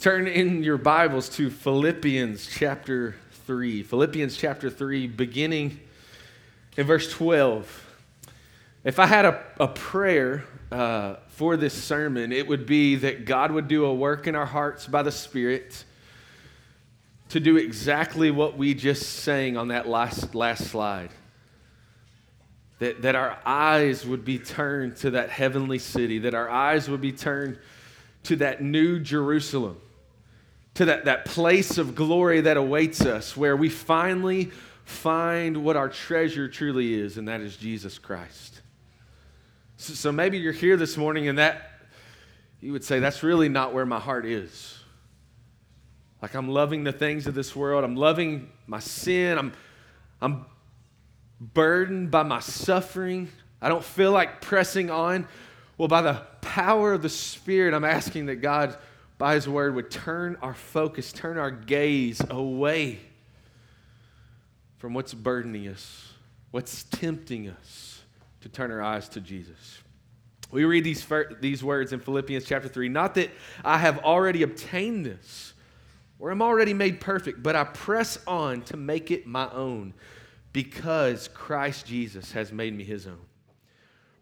Turn in your Bibles to Philippians chapter 3. Philippians chapter 3, beginning in verse 12. If I had a, a prayer uh, for this sermon, it would be that God would do a work in our hearts by the Spirit to do exactly what we just sang on that last, last slide. That, that our eyes would be turned to that heavenly city, that our eyes would be turned to that new Jerusalem to that, that place of glory that awaits us, where we finally find what our treasure truly is, and that is Jesus Christ. So, so maybe you're here this morning and that you would say, that's really not where my heart is. Like I'm loving the things of this world, I'm loving my sin, I'm, I'm burdened by my suffering. I don't feel like pressing on. Well, by the power of the Spirit, I'm asking that God by His Word would turn our focus, turn our gaze away from what's burdening us, what's tempting us, to turn our eyes to Jesus. We read these, these words in Philippians chapter 3 Not that I have already obtained this or am already made perfect, but I press on to make it my own because Christ Jesus has made me his own.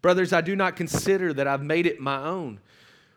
Brothers, I do not consider that I've made it my own.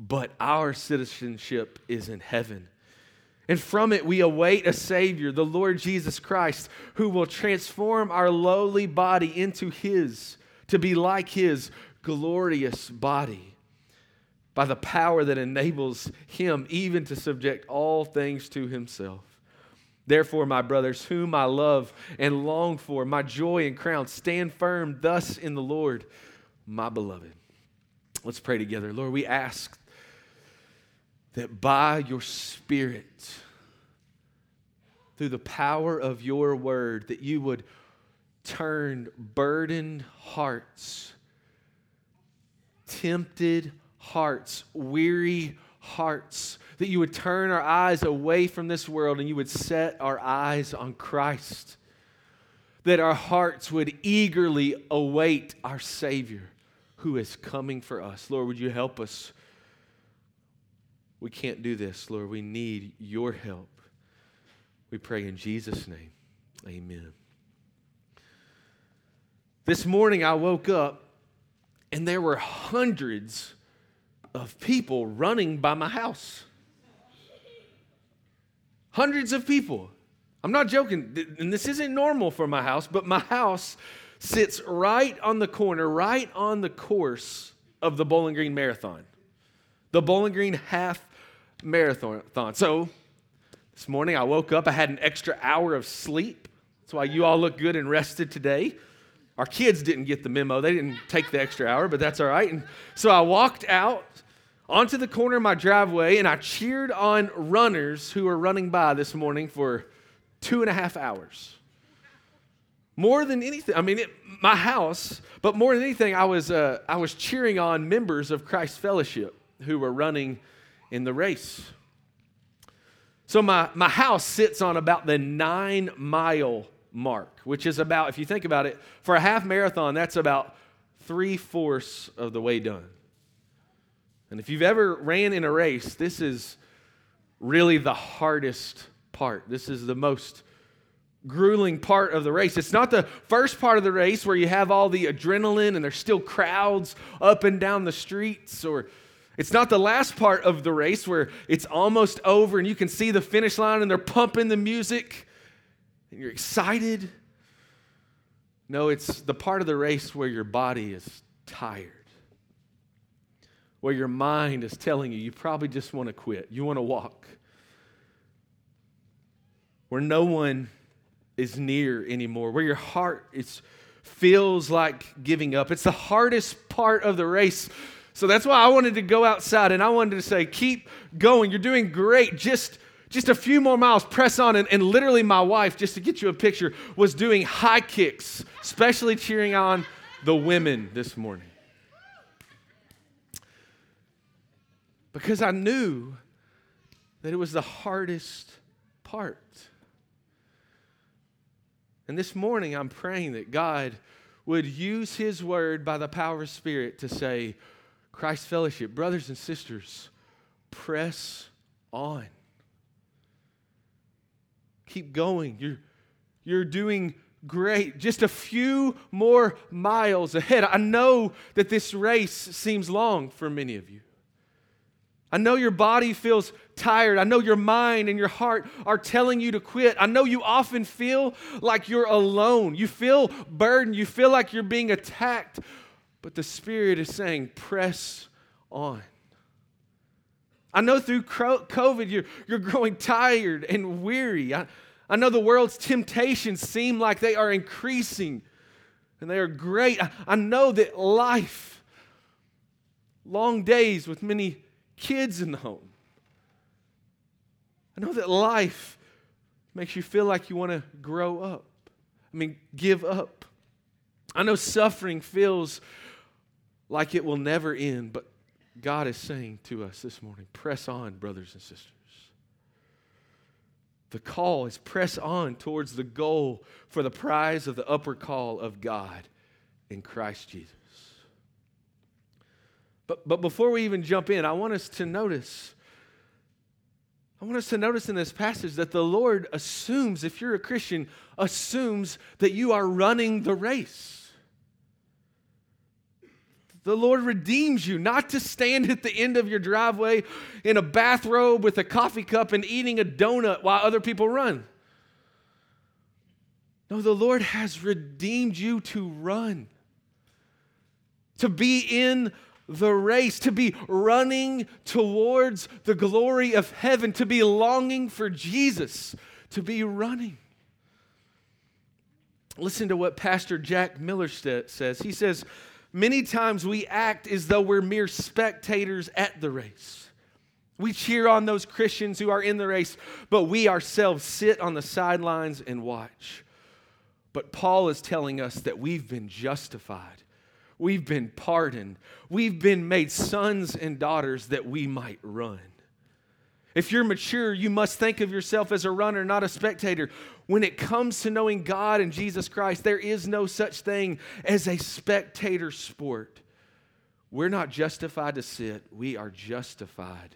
but our citizenship is in heaven. And from it we await a Savior, the Lord Jesus Christ, who will transform our lowly body into His, to be like His glorious body, by the power that enables Him even to subject all things to Himself. Therefore, my brothers, whom I love and long for, my joy and crown, stand firm thus in the Lord, my beloved. Let's pray together. Lord, we ask that by your Spirit, through the power of your word, that you would turn burdened hearts, tempted hearts, weary hearts, that you would turn our eyes away from this world and you would set our eyes on Christ, that our hearts would eagerly await our Savior who is coming for us. Lord, would you help us? We can't do this, Lord. We need your help. We pray in Jesus' name. Amen. This morning I woke up and there were hundreds of people running by my house. Hundreds of people. I'm not joking, and this isn't normal for my house, but my house sits right on the corner, right on the course of the Bowling Green Marathon. The Bowling Green half marathon. So this morning I woke up, I had an extra hour of sleep. That's why you all look good and rested today. Our kids didn't get the memo, they didn't take the extra hour, but that's all right. And so I walked out onto the corner of my driveway and I cheered on runners who were running by this morning for two and a half hours. More than anything, I mean, it, my house, but more than anything, I was, uh, I was cheering on members of Christ Fellowship who were running in the race. So my, my house sits on about the nine mile mark, which is about, if you think about it, for a half marathon, that's about three fourths of the way done. And if you've ever ran in a race, this is really the hardest part. This is the most grueling part of the race. It's not the first part of the race where you have all the adrenaline and there's still crowds up and down the streets or It's not the last part of the race where it's almost over and you can see the finish line and they're pumping the music and you're excited. No, it's the part of the race where your body is tired, where your mind is telling you you probably just want to quit, you want to walk, where no one is near anymore, where your heart is, feels like giving up. It's the hardest part of the race so that's why I wanted to go outside and I wanted to say, keep going. You're doing great. Just just a few more miles, press on. And, and literally, my wife, just to get you a picture, was doing high kicks, especially cheering on the women this morning. Because I knew that it was the hardest part. And this morning, I'm praying that God would use His word by the power of Spirit to say, Christ Fellowship, brothers and sisters, press on. Keep going. You're, you're doing great. Just a few more miles ahead. I know that this race seems long for many of you. I know your body feels tired. I know your mind and your heart are telling you to quit. I know you often feel like you're alone. You feel burdened. You feel like you're being attacked but the Spirit is saying, press on. I know through COVID you're, you're growing tired and weary. I, I know the world's temptations seem like they are increasing and they are great. I, I know that life, long days with many kids in the home, I know that life makes you feel like you want to grow up. I mean, give up. I know suffering feels like it will never end, but God is saying to us this morning press on, brothers and sisters. The call is press on towards the goal for the prize of the upper call of God in Christ Jesus. But, but before we even jump in, I want us to notice. I want us to notice in this passage that the Lord assumes, if you're a Christian, assumes that you are running the race. The Lord redeems you, not to stand at the end of your driveway in a bathrobe with a coffee cup and eating a donut while other people run. No, the Lord has redeemed you to run, to be in the race, to be running towards the glory of heaven, to be longing for Jesus, to be running. Listen to what Pastor Jack Miller says. He says, Many times we act as though we're mere spectators at the race. We cheer on those Christians who are in the race, but we ourselves sit on the sidelines and watch. But Paul is telling us that we've been justified, we've been pardoned, we've been made sons and daughters that we might run. If you're mature, you must think of yourself as a runner, not a spectator. When it comes to knowing God and Jesus Christ, there is no such thing as a spectator sport. We're not justified to sit, we are justified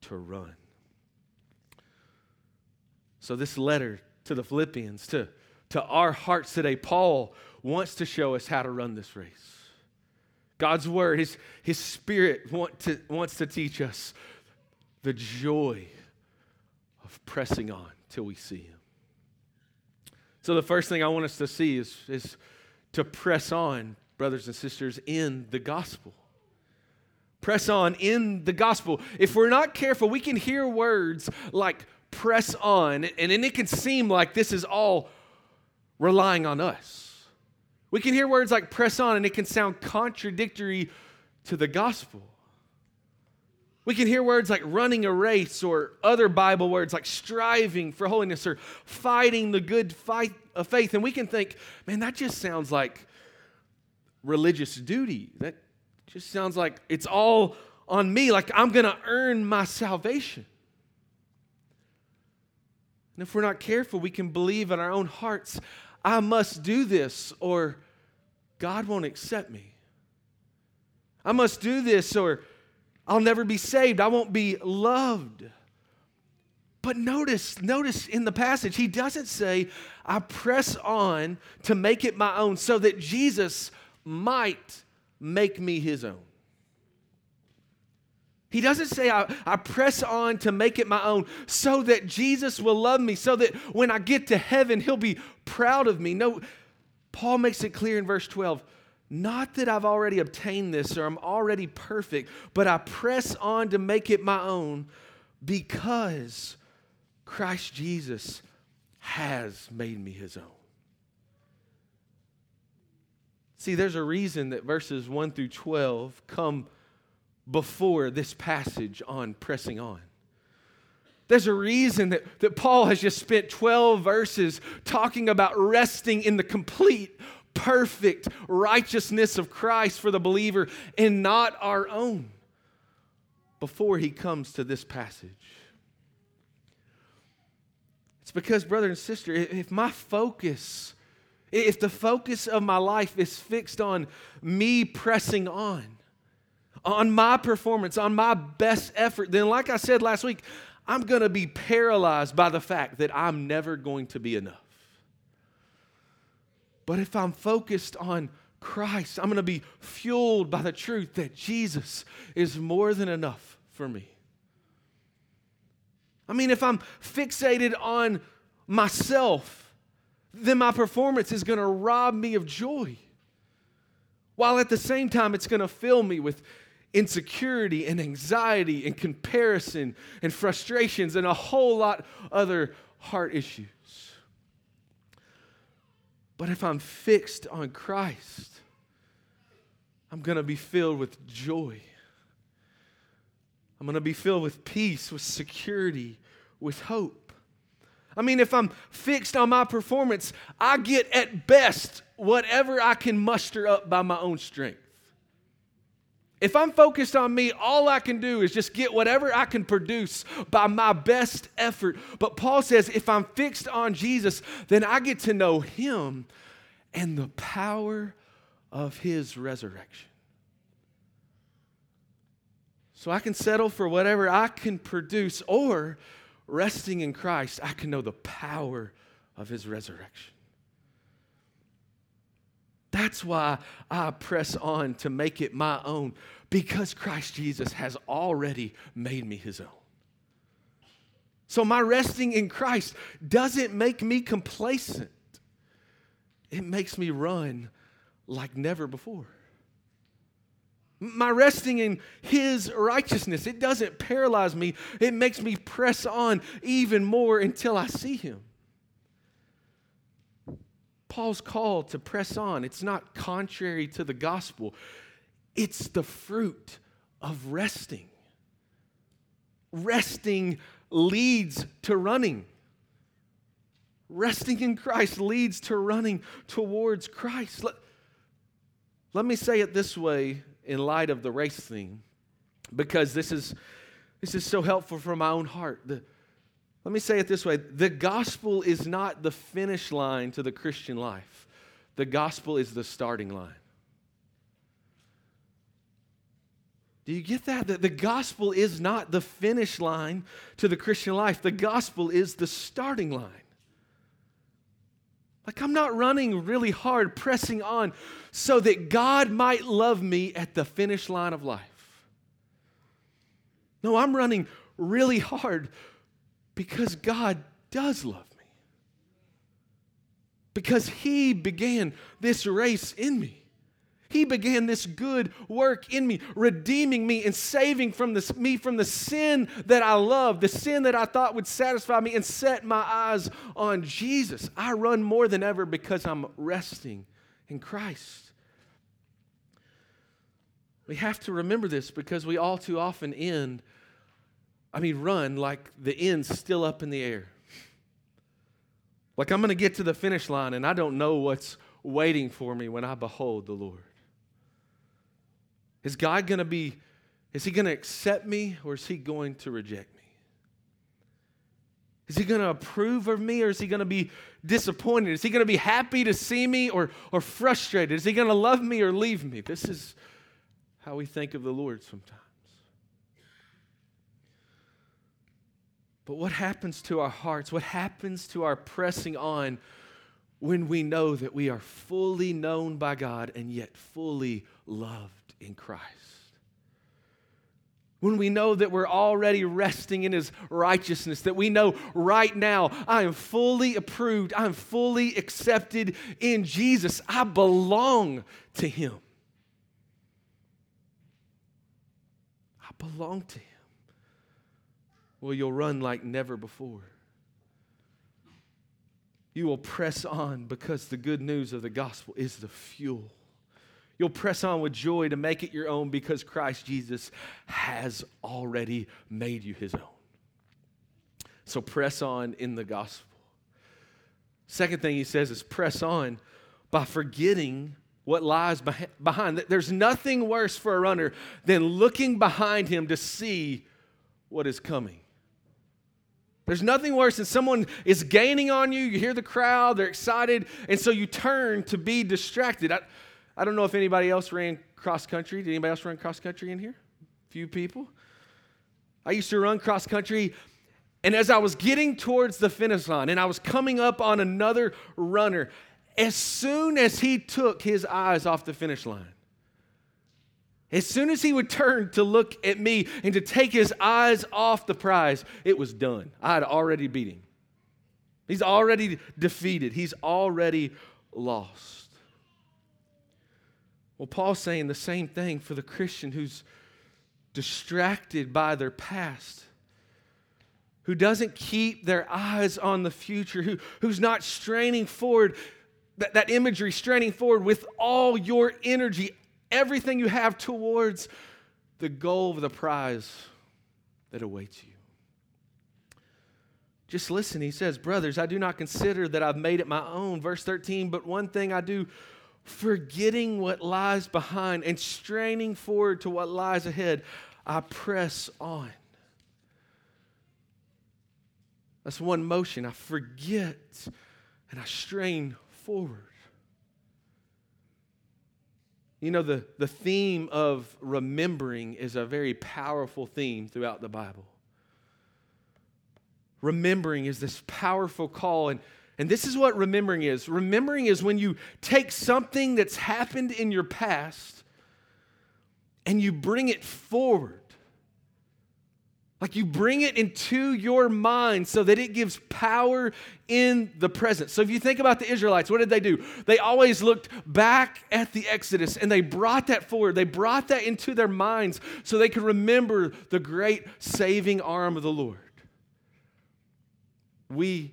to run. So, this letter to the Philippians, to, to our hearts today, Paul wants to show us how to run this race. God's word, his, his spirit want to, wants to teach us the joy of pressing on till we see Him. So, the first thing I want us to see is, is to press on, brothers and sisters, in the gospel. Press on in the gospel. If we're not careful, we can hear words like press on, and then it can seem like this is all relying on us. We can hear words like press on, and it can sound contradictory to the gospel. We can hear words like running a race or other Bible words like striving for holiness or fighting the good fight of faith. And we can think, man, that just sounds like religious duty. That just sounds like it's all on me, like I'm going to earn my salvation. And if we're not careful, we can believe in our own hearts, I must do this or God won't accept me. I must do this or I'll never be saved. I won't be loved. But notice, notice in the passage, he doesn't say, I press on to make it my own so that Jesus might make me his own. He doesn't say, I, I press on to make it my own so that Jesus will love me, so that when I get to heaven, he'll be proud of me. No, Paul makes it clear in verse 12 not that I've already obtained this or I'm already perfect, but I press on to make it my own because Christ Jesus has made me his own. See, there's a reason that verses 1 through 12 come before this passage on pressing on. There's a reason that, that Paul has just spent 12 verses talking about resting in the complete, perfect righteousness of Christ for the believer and not our own before he comes to this passage. It's because, brother and sister, if my focus, if the focus of my life is fixed on me pressing on, on my performance, on my best effort, then, like I said last week, I'm going to be paralyzed by the fact that I'm never going to be enough. But if I'm focused on Christ, I'm going to be fueled by the truth that Jesus is more than enough for me. I mean, if I'm fixated on myself, then my performance is going to rob me of joy. While at the same time, it's going to fill me with insecurity and anxiety and comparison and frustrations and a whole lot other heart issues. But if I'm fixed on Christ, I'm going to be filled with joy. I'm going to be filled with peace, with security, with hope. I mean, if I'm fixed on my performance, I get at best whatever I can muster up by my own strength. If I'm focused on me, all I can do is just get whatever I can produce by my best effort. But Paul says if I'm fixed on Jesus, then I get to know him and the power of his resurrection. So I can settle for whatever I can produce, or resting in Christ, I can know the power of his resurrection. That's why I press on to make it my own because Christ Jesus has already made me his own. So my resting in Christ doesn't make me complacent, it makes me run like never before. My resting in His righteousness, it doesn't paralyze me. It makes me press on even more until I see Him. Paul's call to press on, it's not contrary to the gospel, it's the fruit of resting. Resting leads to running. Resting in Christ leads to running towards Christ. Let, let me say it this way in light of the race thing, because this is, this is so helpful for my own heart. The, let me say it this way the gospel is not the finish line to the Christian life, the gospel is the starting line. Do you get that? That the gospel is not the finish line to the Christian life, the gospel is the starting line. Like, I'm not running really hard, pressing on so that God might love me at the finish line of life. No, I'm running really hard because God does love me. Because He began this race in me. He began this good work in me, redeeming me and saving from this, me from the sin that I love, the sin that I thought would satisfy me, and set my eyes on Jesus. I run more than ever because I'm resting in Christ. We have to remember this because we all too often end I mean, run like the end's still up in the air. Like I'm going to get to the finish line and I don't know what's waiting for me when I behold the Lord. Is God going to be, is He going to accept me or is He going to reject me? Is He going to approve of me or is He going to be disappointed? Is He going to be happy to see me or, or frustrated? Is He going to love me or leave me? This is how we think of the Lord sometimes. But what happens to our hearts? What happens to our pressing on when we know that we are fully known by God and yet fully loved in Christ? when we know that we're already resting in His righteousness, that we know right now I am fully approved, I'm fully accepted in Jesus, I belong to Him. I belong to Him. Well, you'll run like never before. You will press on because the good news of the gospel is the fuel. You'll press on with joy to make it your own because Christ Jesus has already made you his own. So press on in the gospel. Second thing he says is press on by forgetting what lies behind. There's nothing worse for a runner than looking behind him to see what is coming. There's nothing worse than someone is gaining on you, you hear the crowd, they're excited, and so you turn to be distracted. I, I don't know if anybody else ran cross country. Did anybody else run cross country in here? A few people. I used to run cross country, and as I was getting towards the finish line and I was coming up on another runner, as soon as he took his eyes off the finish line, as soon as he would turn to look at me and to take his eyes off the prize, it was done. I had already beat him. He's already defeated, he's already lost. Well, Paul's saying the same thing for the Christian who's distracted by their past, who doesn't keep their eyes on the future, who, who's not straining forward, that, that imagery, straining forward with all your energy, everything you have towards the goal of the prize that awaits you. Just listen, he says, Brothers, I do not consider that I've made it my own. Verse 13, but one thing I do forgetting what lies behind and straining forward to what lies ahead, I press on. That's one motion. I forget and I strain forward. You know, the, the theme of remembering is a very powerful theme throughout the Bible. Remembering is this powerful call, and and this is what remembering is remembering is when you take something that's happened in your past and you bring it forward. Like you bring it into your mind so that it gives power in the present. So if you think about the Israelites, what did they do? They always looked back at the Exodus and they brought that forward. They brought that into their minds so they could remember the great saving arm of the Lord. We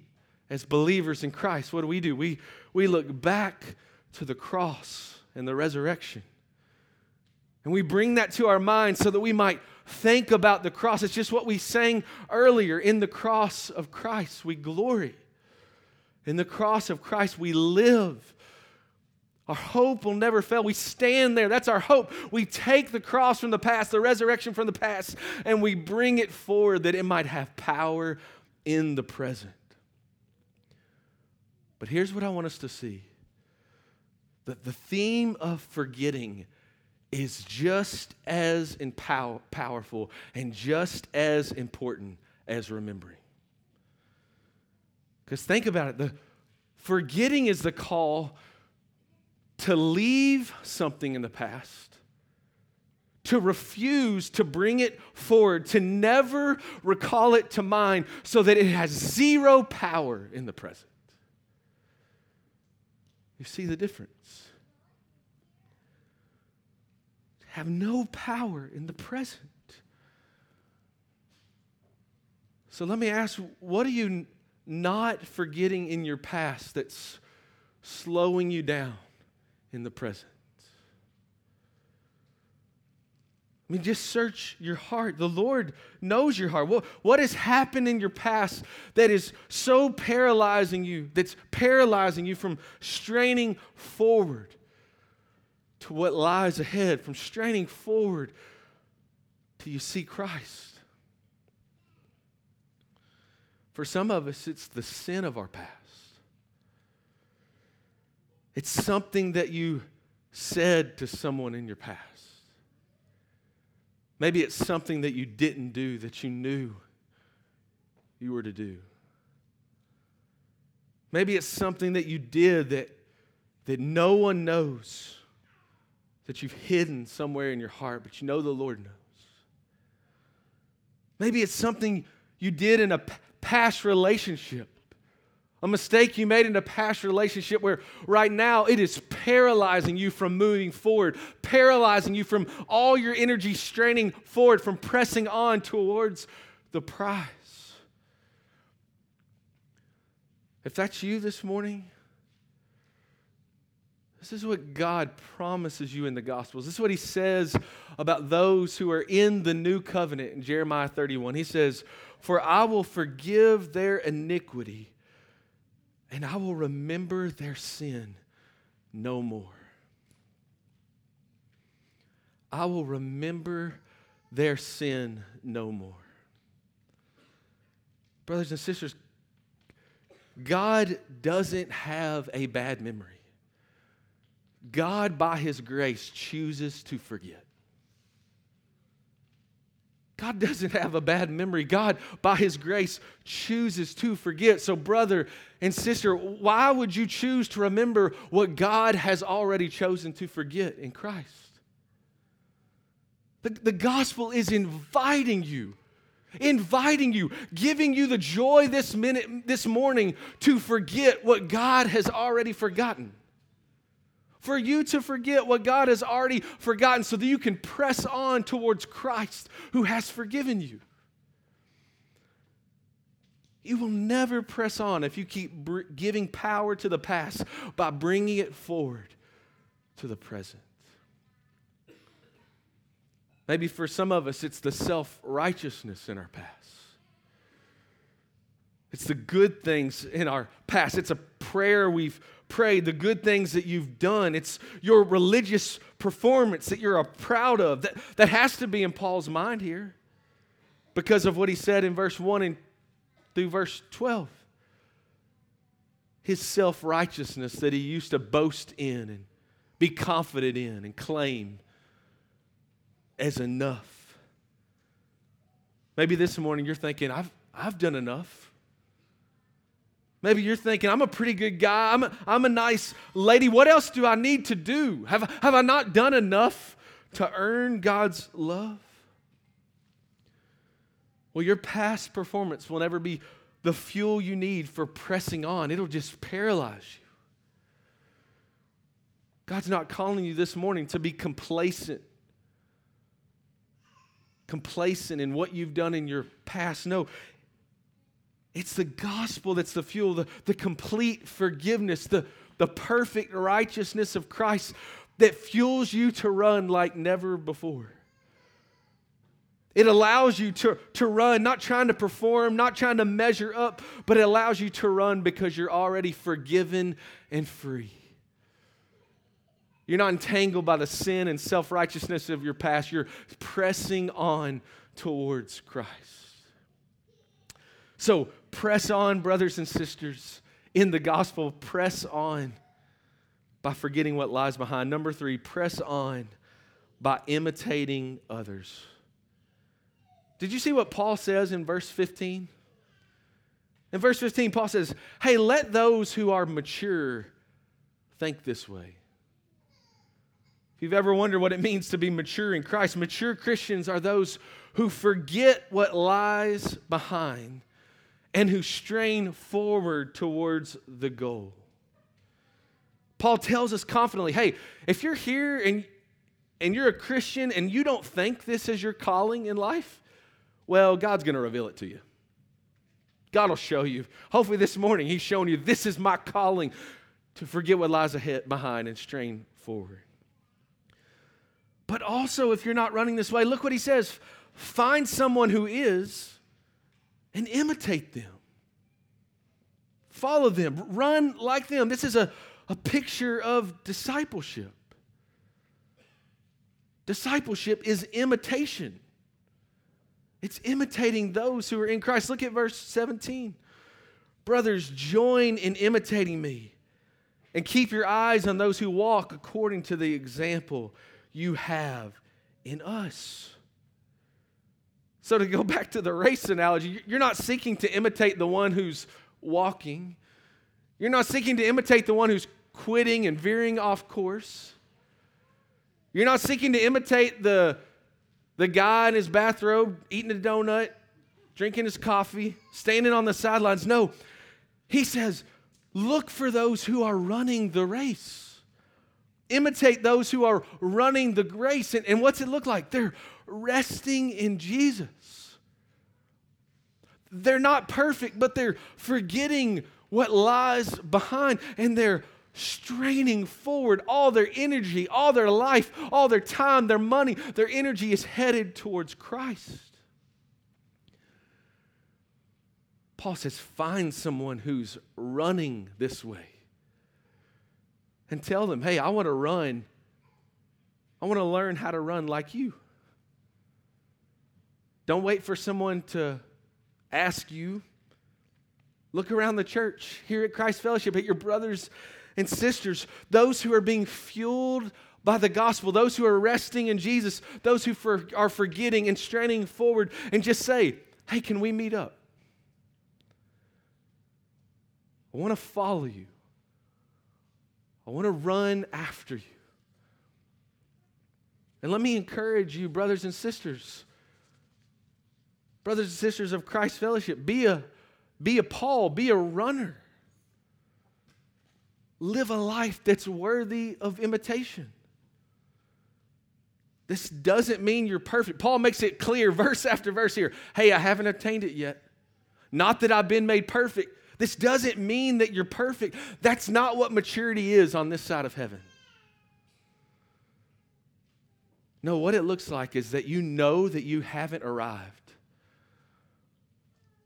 as believers in Christ, what do we do? We, we look back to the cross and the resurrection. And we bring that to our minds so that we might think about the cross. It's just what we sang earlier in the cross of Christ. We glory. In the cross of Christ, we live. Our hope will never fail. We stand there. That's our hope. We take the cross from the past, the resurrection from the past, and we bring it forward that it might have power in the present. But here's what I want us to see that the theme of forgetting is just as empower, powerful and just as important as remembering. Because think about it the forgetting is the call to leave something in the past, to refuse to bring it forward, to never recall it to mind so that it has zero power in the present. You see the difference. Have no power in the present. So let me ask what are you not forgetting in your past that's slowing you down in the present? I mean, just search your heart. The Lord knows your heart. What, what has happened in your past that is so paralyzing you, that's paralyzing you from straining forward to what lies ahead, from straining forward till you see Christ? For some of us, it's the sin of our past. It's something that you said to someone in your past. Maybe it's something that you didn't do that you knew you were to do. Maybe it's something that you did that, that no one knows, that you've hidden somewhere in your heart, but you know the Lord knows. Maybe it's something you did in a past relationship, a mistake you made in a past relationship where right now it is paralyzing you from moving forward, paralyzing you from all your energy straining forward, from pressing on towards the prize. If that's you this morning, this is what God promises you in the Gospels. This is what He says about those who are in the new covenant in Jeremiah 31. He says, For I will forgive their iniquity, and I will remember their sin no more. I will remember their sin no more. Brothers and sisters, God doesn't have a bad memory. God, by His grace, chooses to forget. God doesn't have a bad memory. God, by His grace, chooses to forget. So, brother and sister, why would you choose to remember what God has already chosen to forget in Christ? The, the gospel is inviting you, inviting you, giving you the joy this minute, this morning to forget what God has already forgotten for you to forget what God has already forgotten so that you can press on towards Christ who has forgiven you. You will never press on if you keep br- giving power to the past by bringing it forward to the present. Maybe for some of us, it's the self righteousness in our past. It's the good things in our past. It's a prayer we've prayed, the good things that you've done. It's your religious performance that you're proud of. That, that has to be in Paul's mind here because of what he said in verse 1 and through verse 12. His self righteousness that he used to boast in and be confident in and claim as enough. Maybe this morning you're thinking, I've, I've done enough. Maybe you're thinking, I'm a pretty good guy. I'm a, I'm a nice lady. What else do I need to do? Have, have I not done enough to earn God's love? Well, your past performance will never be the fuel you need for pressing on, it'll just paralyze you. God's not calling you this morning to be complacent. Complacent in what you've done in your past. No, it's the gospel that's the fuel, the, the complete forgiveness, the, the perfect righteousness of Christ that fuels you to run like never before. It allows you to, to run, not trying to perform, not trying to measure up, but it allows you to run because you're already forgiven and free. You're not entangled by the sin and self righteousness of your past. You're pressing on towards Christ. So, Press on, brothers and sisters, in the gospel. Press on by forgetting what lies behind. Number three, press on by imitating others. Did you see what Paul says in verse 15? In verse 15, Paul says, Hey, let those who are mature think this way. If you've ever wondered what it means to be mature in Christ, mature Christians are those who forget what lies behind and who strain forward towards the goal. Paul tells us confidently hey, if you're here and, and you're a Christian and you don't think this is your calling in life, well, God's going to reveal it to you. God will show you. Hopefully, this morning, He's showing you this is my calling to forget what lies ahead behind and strain forward. But also, if you're not running this way, look what He says find someone who is and imitate them. Follow them, run like them. This is a, a picture of discipleship. Discipleship is imitation. It's imitating those who are in Christ. Look at verse 17. Brothers, join in imitating me and keep your eyes on those who walk according to the example you have in us. So, to go back to the race analogy, you're not seeking to imitate the one who's walking. You're not seeking to imitate the one who's quitting and veering off course. You're not seeking to imitate the, the guy in his bathrobe eating a donut drinking his coffee, standing on the sidelines. No, he says, look for those who are running the race. Imitate those who are running the race. And, and what's it look like? They're resting in Jesus. They're not perfect, but they're forgetting what lies behind and they're straining forward all their energy, all their life, all their time, their money, their energy is headed towards Christ. Paul says, find someone who's running this way and tell them, hey, I want to run. I want to learn how to run like you. Don't wait for someone to ask you. Look around the church here at Christ Fellowship, at your brothers and sisters, those who are being fueled by the gospel, those who are resting in Jesus, those who for, are forgetting and straining forward, and just say, hey, can we meet up? I want to follow you. I want to run after you. And let me encourage you, brothers and sisters, brothers and sisters of Christ Fellowship, be a, be a Paul, be a runner. Live a life that's worthy of imitation. This doesn't mean you're perfect. Paul makes it clear, verse after verse here. Hey, I haven't attained it yet. Not that I've been made perfect. This doesn't mean that you're perfect. That's not what maturity is on this side of heaven. No, what it looks like is that you know that you haven't arrived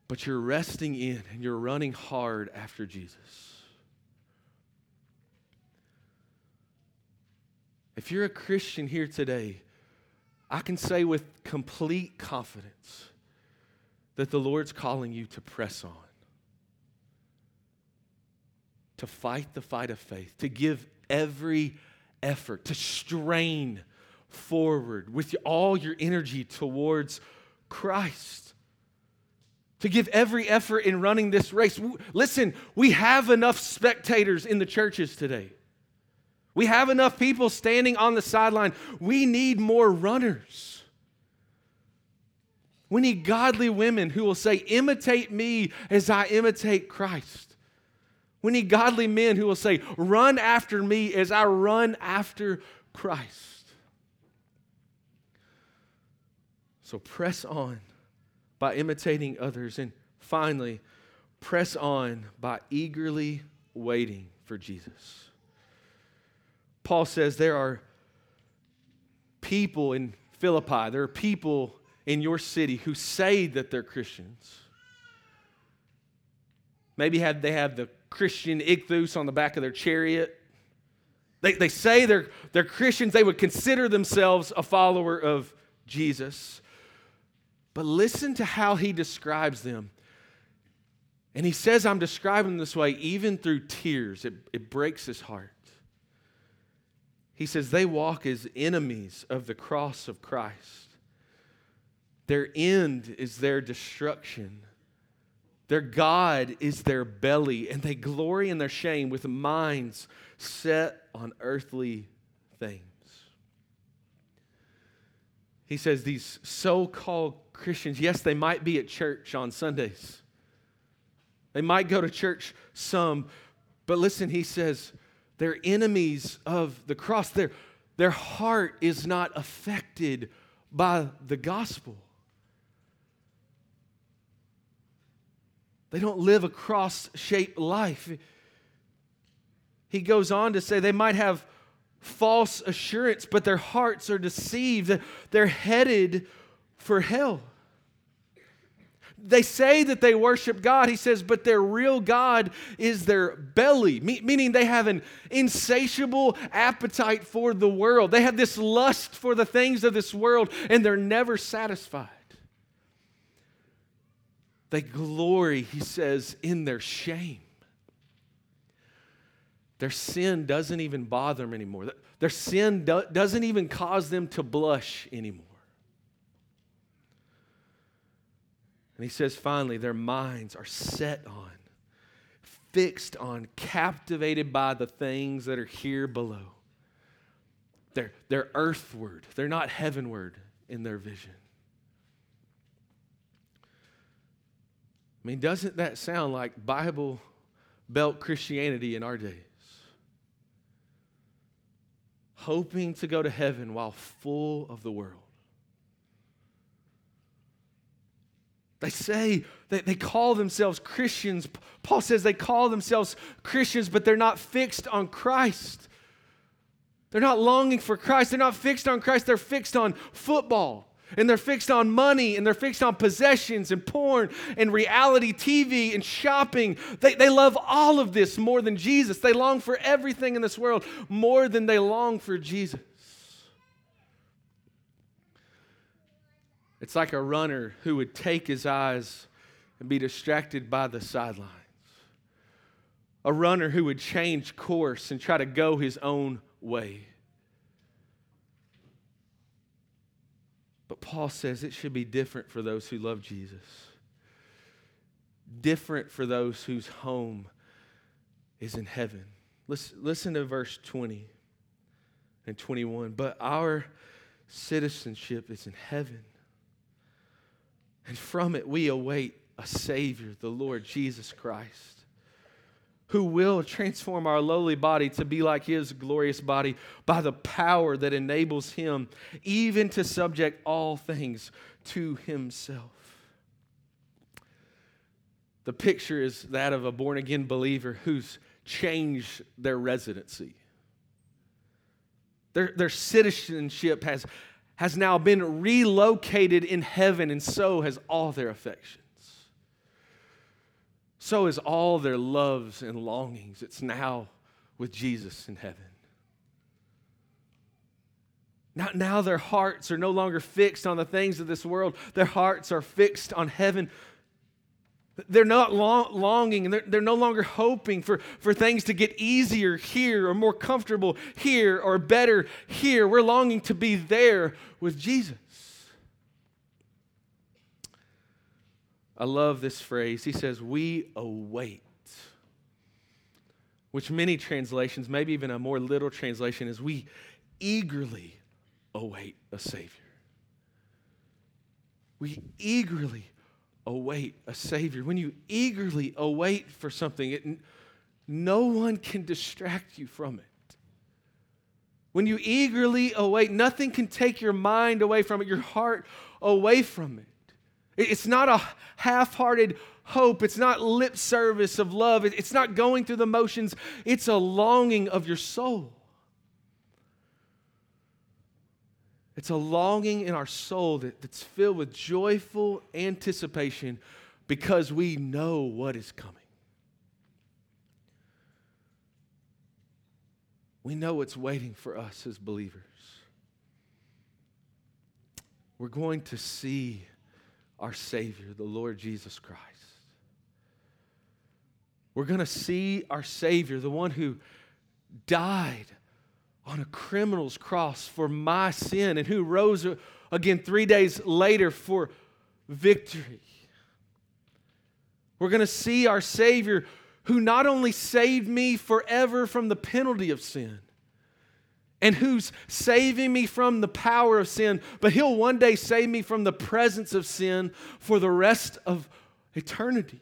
but you're resting in and you're running hard after Jesus. If you're a Christian here today, I can say with complete confidence that the Lord's calling you to press on, to fight the fight of faith, to give every effort, to strain forward with all your energy towards Christ to give every effort in running this race. Listen, we have enough spectators in the churches today. We have enough people standing on the sideline. We need more runners. We need godly women who will say, Imitate me as I imitate Christ. We need godly men who will say, Run after me as I run after Christ. So press on by imitating others. And finally, press on by eagerly waiting for Jesus. Paul says there are people in Philippi, there are people in your city who say that they're Christians. Maybe have, they have the Christian ichthus on the back of their chariot. They, they say they're, they're Christians. They would consider themselves a follower of Jesus. But listen to how he describes them. And he says, I'm describing them this way even through tears. It, it breaks his heart. He says, they walk as enemies of the cross of Christ. Their end is their destruction. Their God is their belly, and they glory in their shame with minds set on earthly things. He says, These so called Christians, yes, they might be at church on Sundays. They might go to church some, but listen, he says they're enemies of the cross. Their, their heart is not affected by the gospel. They don't live a cross shaped life. He goes on to say they might have false assurance, but their hearts are deceived. They're headed for hell. They say that they worship God, he says, but their real God is their belly, meaning they have an insatiable appetite for the world. They have this lust for the things of this world, and they're never satisfied. They glory, he says, in their shame. Their sin doesn't even bother them anymore. Their sin do- doesn't even cause them to blush anymore. And he says finally, their minds are set on, fixed on, captivated by the things that are here below. They're, they're earthward, they're not heavenward in their vision. I mean, doesn't that sound like Bible Belt Christianity in our days? Hoping to go to heaven while full of the world. They say that they call themselves Christians. Paul says they call themselves Christians, but they're not fixed on Christ. They're not longing for Christ. They're not fixed on Christ. They're fixed on football. And they're fixed on money and they're fixed on possessions and porn and reality TV and shopping. They, they love all of this more than Jesus. They long for everything in this world more than they long for Jesus. It's like a runner who would take his eyes and be distracted by the sidelines. A runner who would change course and try to go his own way. But Paul says it should be different for those who love Jesus, different for those whose home is in heaven. Listen, listen to verse 20 and 21. But our citizenship is in heaven and from it, we await a Savior, the Lord Jesus Christ, who will transform our lowly body to be like His glorious body by the power that enables Him even to subject all things to Himself. The picture is that of a born again believer who's changed their residency. Their, their citizenship has has now been relocated in heaven, and so has all their affections. So is all their loves and longings. It's now with Jesus in heaven. Now, now their hearts are no longer fixed on the things of this world, their hearts are fixed on heaven. They're not long, longing they're, they're no longer hoping for, for things to get easier here or more comfortable here or better here. We're longing to be there with Jesus. I love this phrase. He says, We await, which many translations, maybe even a more literal translation, is we eagerly await a Savior. We eagerly await a Savior, when you eagerly await for something, it, no one can distract you from it. When you eagerly await, nothing can take your mind away from it, your heart away from it. It's not a half hearted hope, it's not lip service of love, it's not going through the motions, it's a longing of your soul. It's a longing in our soul that, that's filled with joyful anticipation because we know what is coming. We know what's waiting for us as believers. We're going to see our Savior, the Lord Jesus Christ. We're going to see our Savior, the one who died on a criminal's cross for my sin and who rose again three days later for victory. We're going to see our Savior who not only saved me forever from the penalty of sin and who's saving me from the power of sin, but He'll one day save me from the presence of sin for the rest of eternity.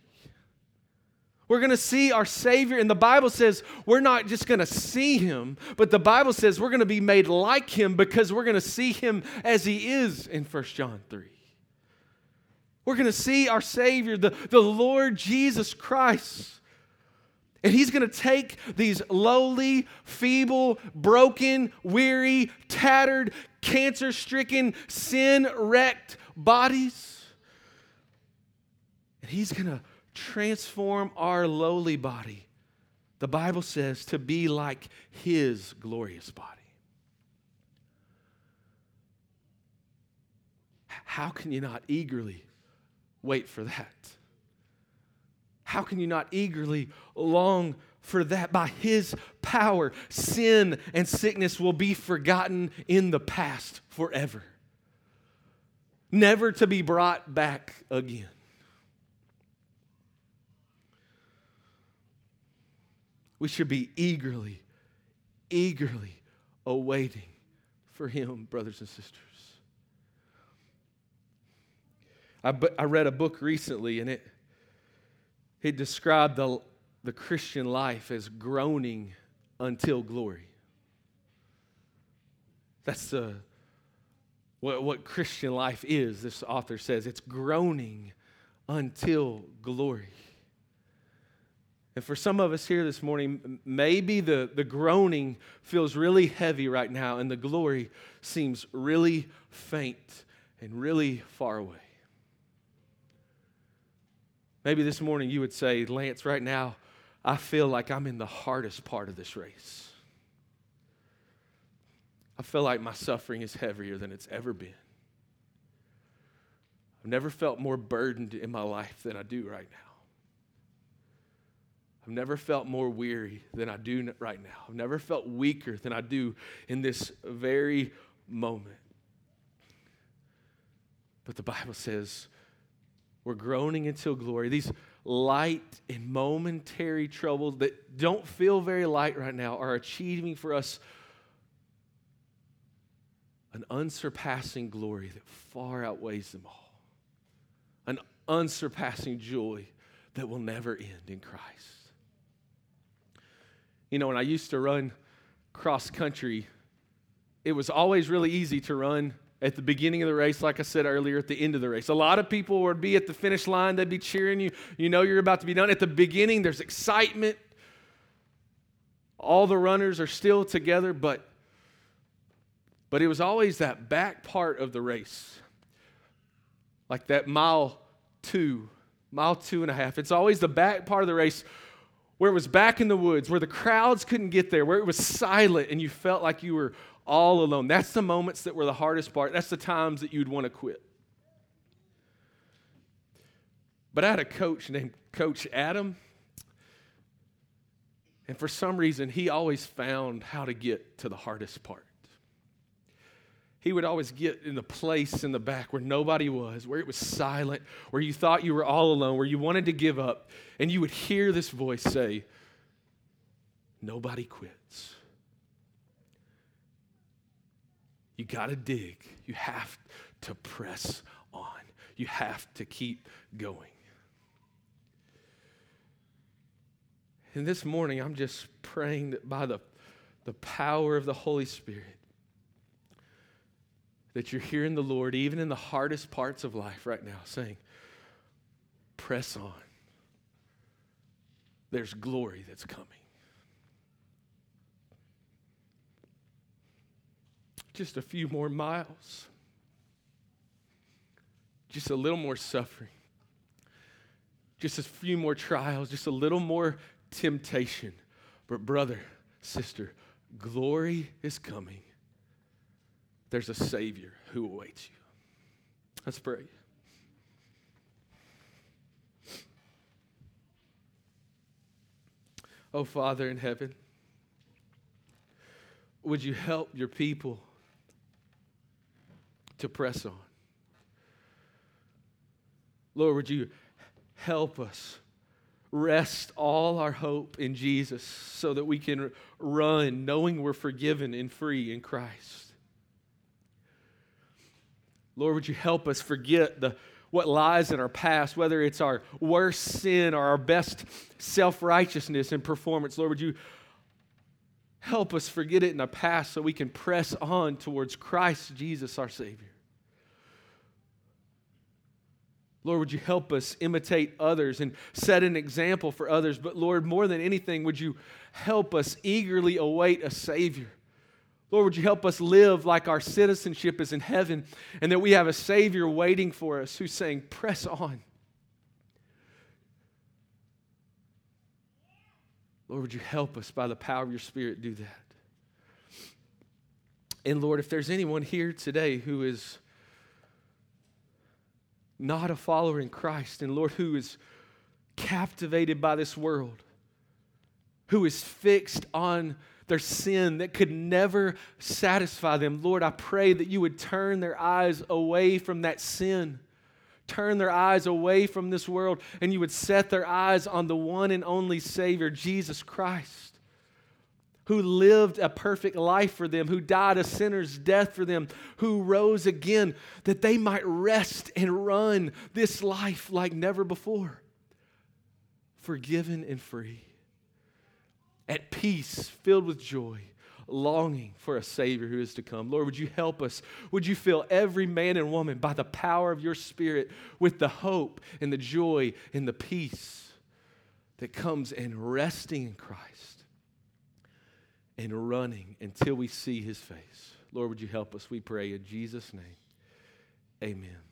We're going to see our Savior, and the Bible says we're not just going to see Him, but the Bible says we're going to be made like Him because we're going to see Him as He is in 1 John 3. We're going to see our Savior, the, the Lord Jesus Christ. And he's going to take these lowly, feeble, broken, weary, tattered, cancer stricken, sin wrecked bodies. And he's going to transform our lowly body, the Bible says, to be like his glorious body. How can you not eagerly wait for that? How can you not eagerly long for that? By His power, sin and sickness will be forgotten in the past forever, never to be brought back again. We should be eagerly, eagerly awaiting for Him, brothers and sisters. I, I read a book recently, and it, He described the, the Christian life as groaning until glory. That's the, what, what Christian life is, this author says. It's groaning until glory. And for some of us here this morning, maybe the, the groaning feels really heavy right now and the glory seems really faint and really far away. Maybe this morning you would say, Lance, right now, I feel like I'm in the hardest part of this race. I feel like my suffering is heavier than it's ever been. I've never felt more burdened in my life than I do right now. I've never felt more weary than I do right now. I've never felt weaker than I do in this very moment. But the Bible says we're groaning until glory. These light and momentary troubles that don't feel very light right now are achieving for us an unsurpassing glory that far outweighs them all. An unsurpassing joy that will never end in Christ. You know, when I used to run cross country, it was always really easy to run at the beginning of the race, like I said earlier, at the end of the race. A lot of people would be at the finish line, they'd be cheering you. You know you're about to be done. At the beginning, there's excitement. All the runners are still together, but but it was always that back part of the race, like that mile two, mile two and a half. It's always the back part of the race where it was back in the woods, where the crowds couldn't get there, where it was silent and you felt like you were all alone. That's the moments that were the hardest part. That's the times that you'd want to quit. But I had a coach named Coach Adam. And for some reason, he always found how to get to the hardest part. He would always get in the place in the back where nobody was, where it was silent, where you thought you were all alone, where you wanted to give up. And you would hear this voice say, Nobody quits. You got to dig. You have to press on. You have to keep going. And this morning, I'm just praying that by the, the power of the Holy Spirit, that you're hearing the Lord, even in the hardest parts of life right now, saying, Press on. There's glory that's coming. just a few more miles, just a little more suffering, just a few more trials, just a little more temptation. But, brother, sister, glory is coming. There's a Savior who awaits you. Let's pray. Oh, Father in heaven, would you help your people to press on. Lord, would you help us rest all our hope in Jesus so that we can run knowing we're forgiven and free in Christ? Lord, would you help us forget the what lies in our past, whether it's our worst sin or our best self righteousness and performance. Lord, would you Help us forget it in the past so we can press on towards Christ Jesus, our Savior. Lord, would you help us imitate others and set an example for others? But Lord, more than anything, would you help us eagerly await a Savior? Lord, would you help us live like our citizenship is in heaven and that we have a Savior waiting for us who's saying, Press on. Lord, would you help us by the power of your Spirit do that? And Lord, if there's anyone here today who is not a follower in Christ, and Lord, who is captivated by this world, who is fixed on their sin that could never satisfy them, Lord, I pray that you would turn their eyes away from that sin turn their eyes away from this world and you would set their eyes on the one and only Savior, Jesus Christ, who lived a perfect life for them, who died a sinner's death for them, who rose again, that they might rest and run this life like never before. forgiven and free, at peace, filled with joy, longing for a Savior who is to come. Lord, would you help us? Would you fill every man and woman by the power of your Spirit with the hope and the joy and the peace that comes in resting in Christ and running until we see his face? Lord, would you help us? We pray in Jesus' name. Amen.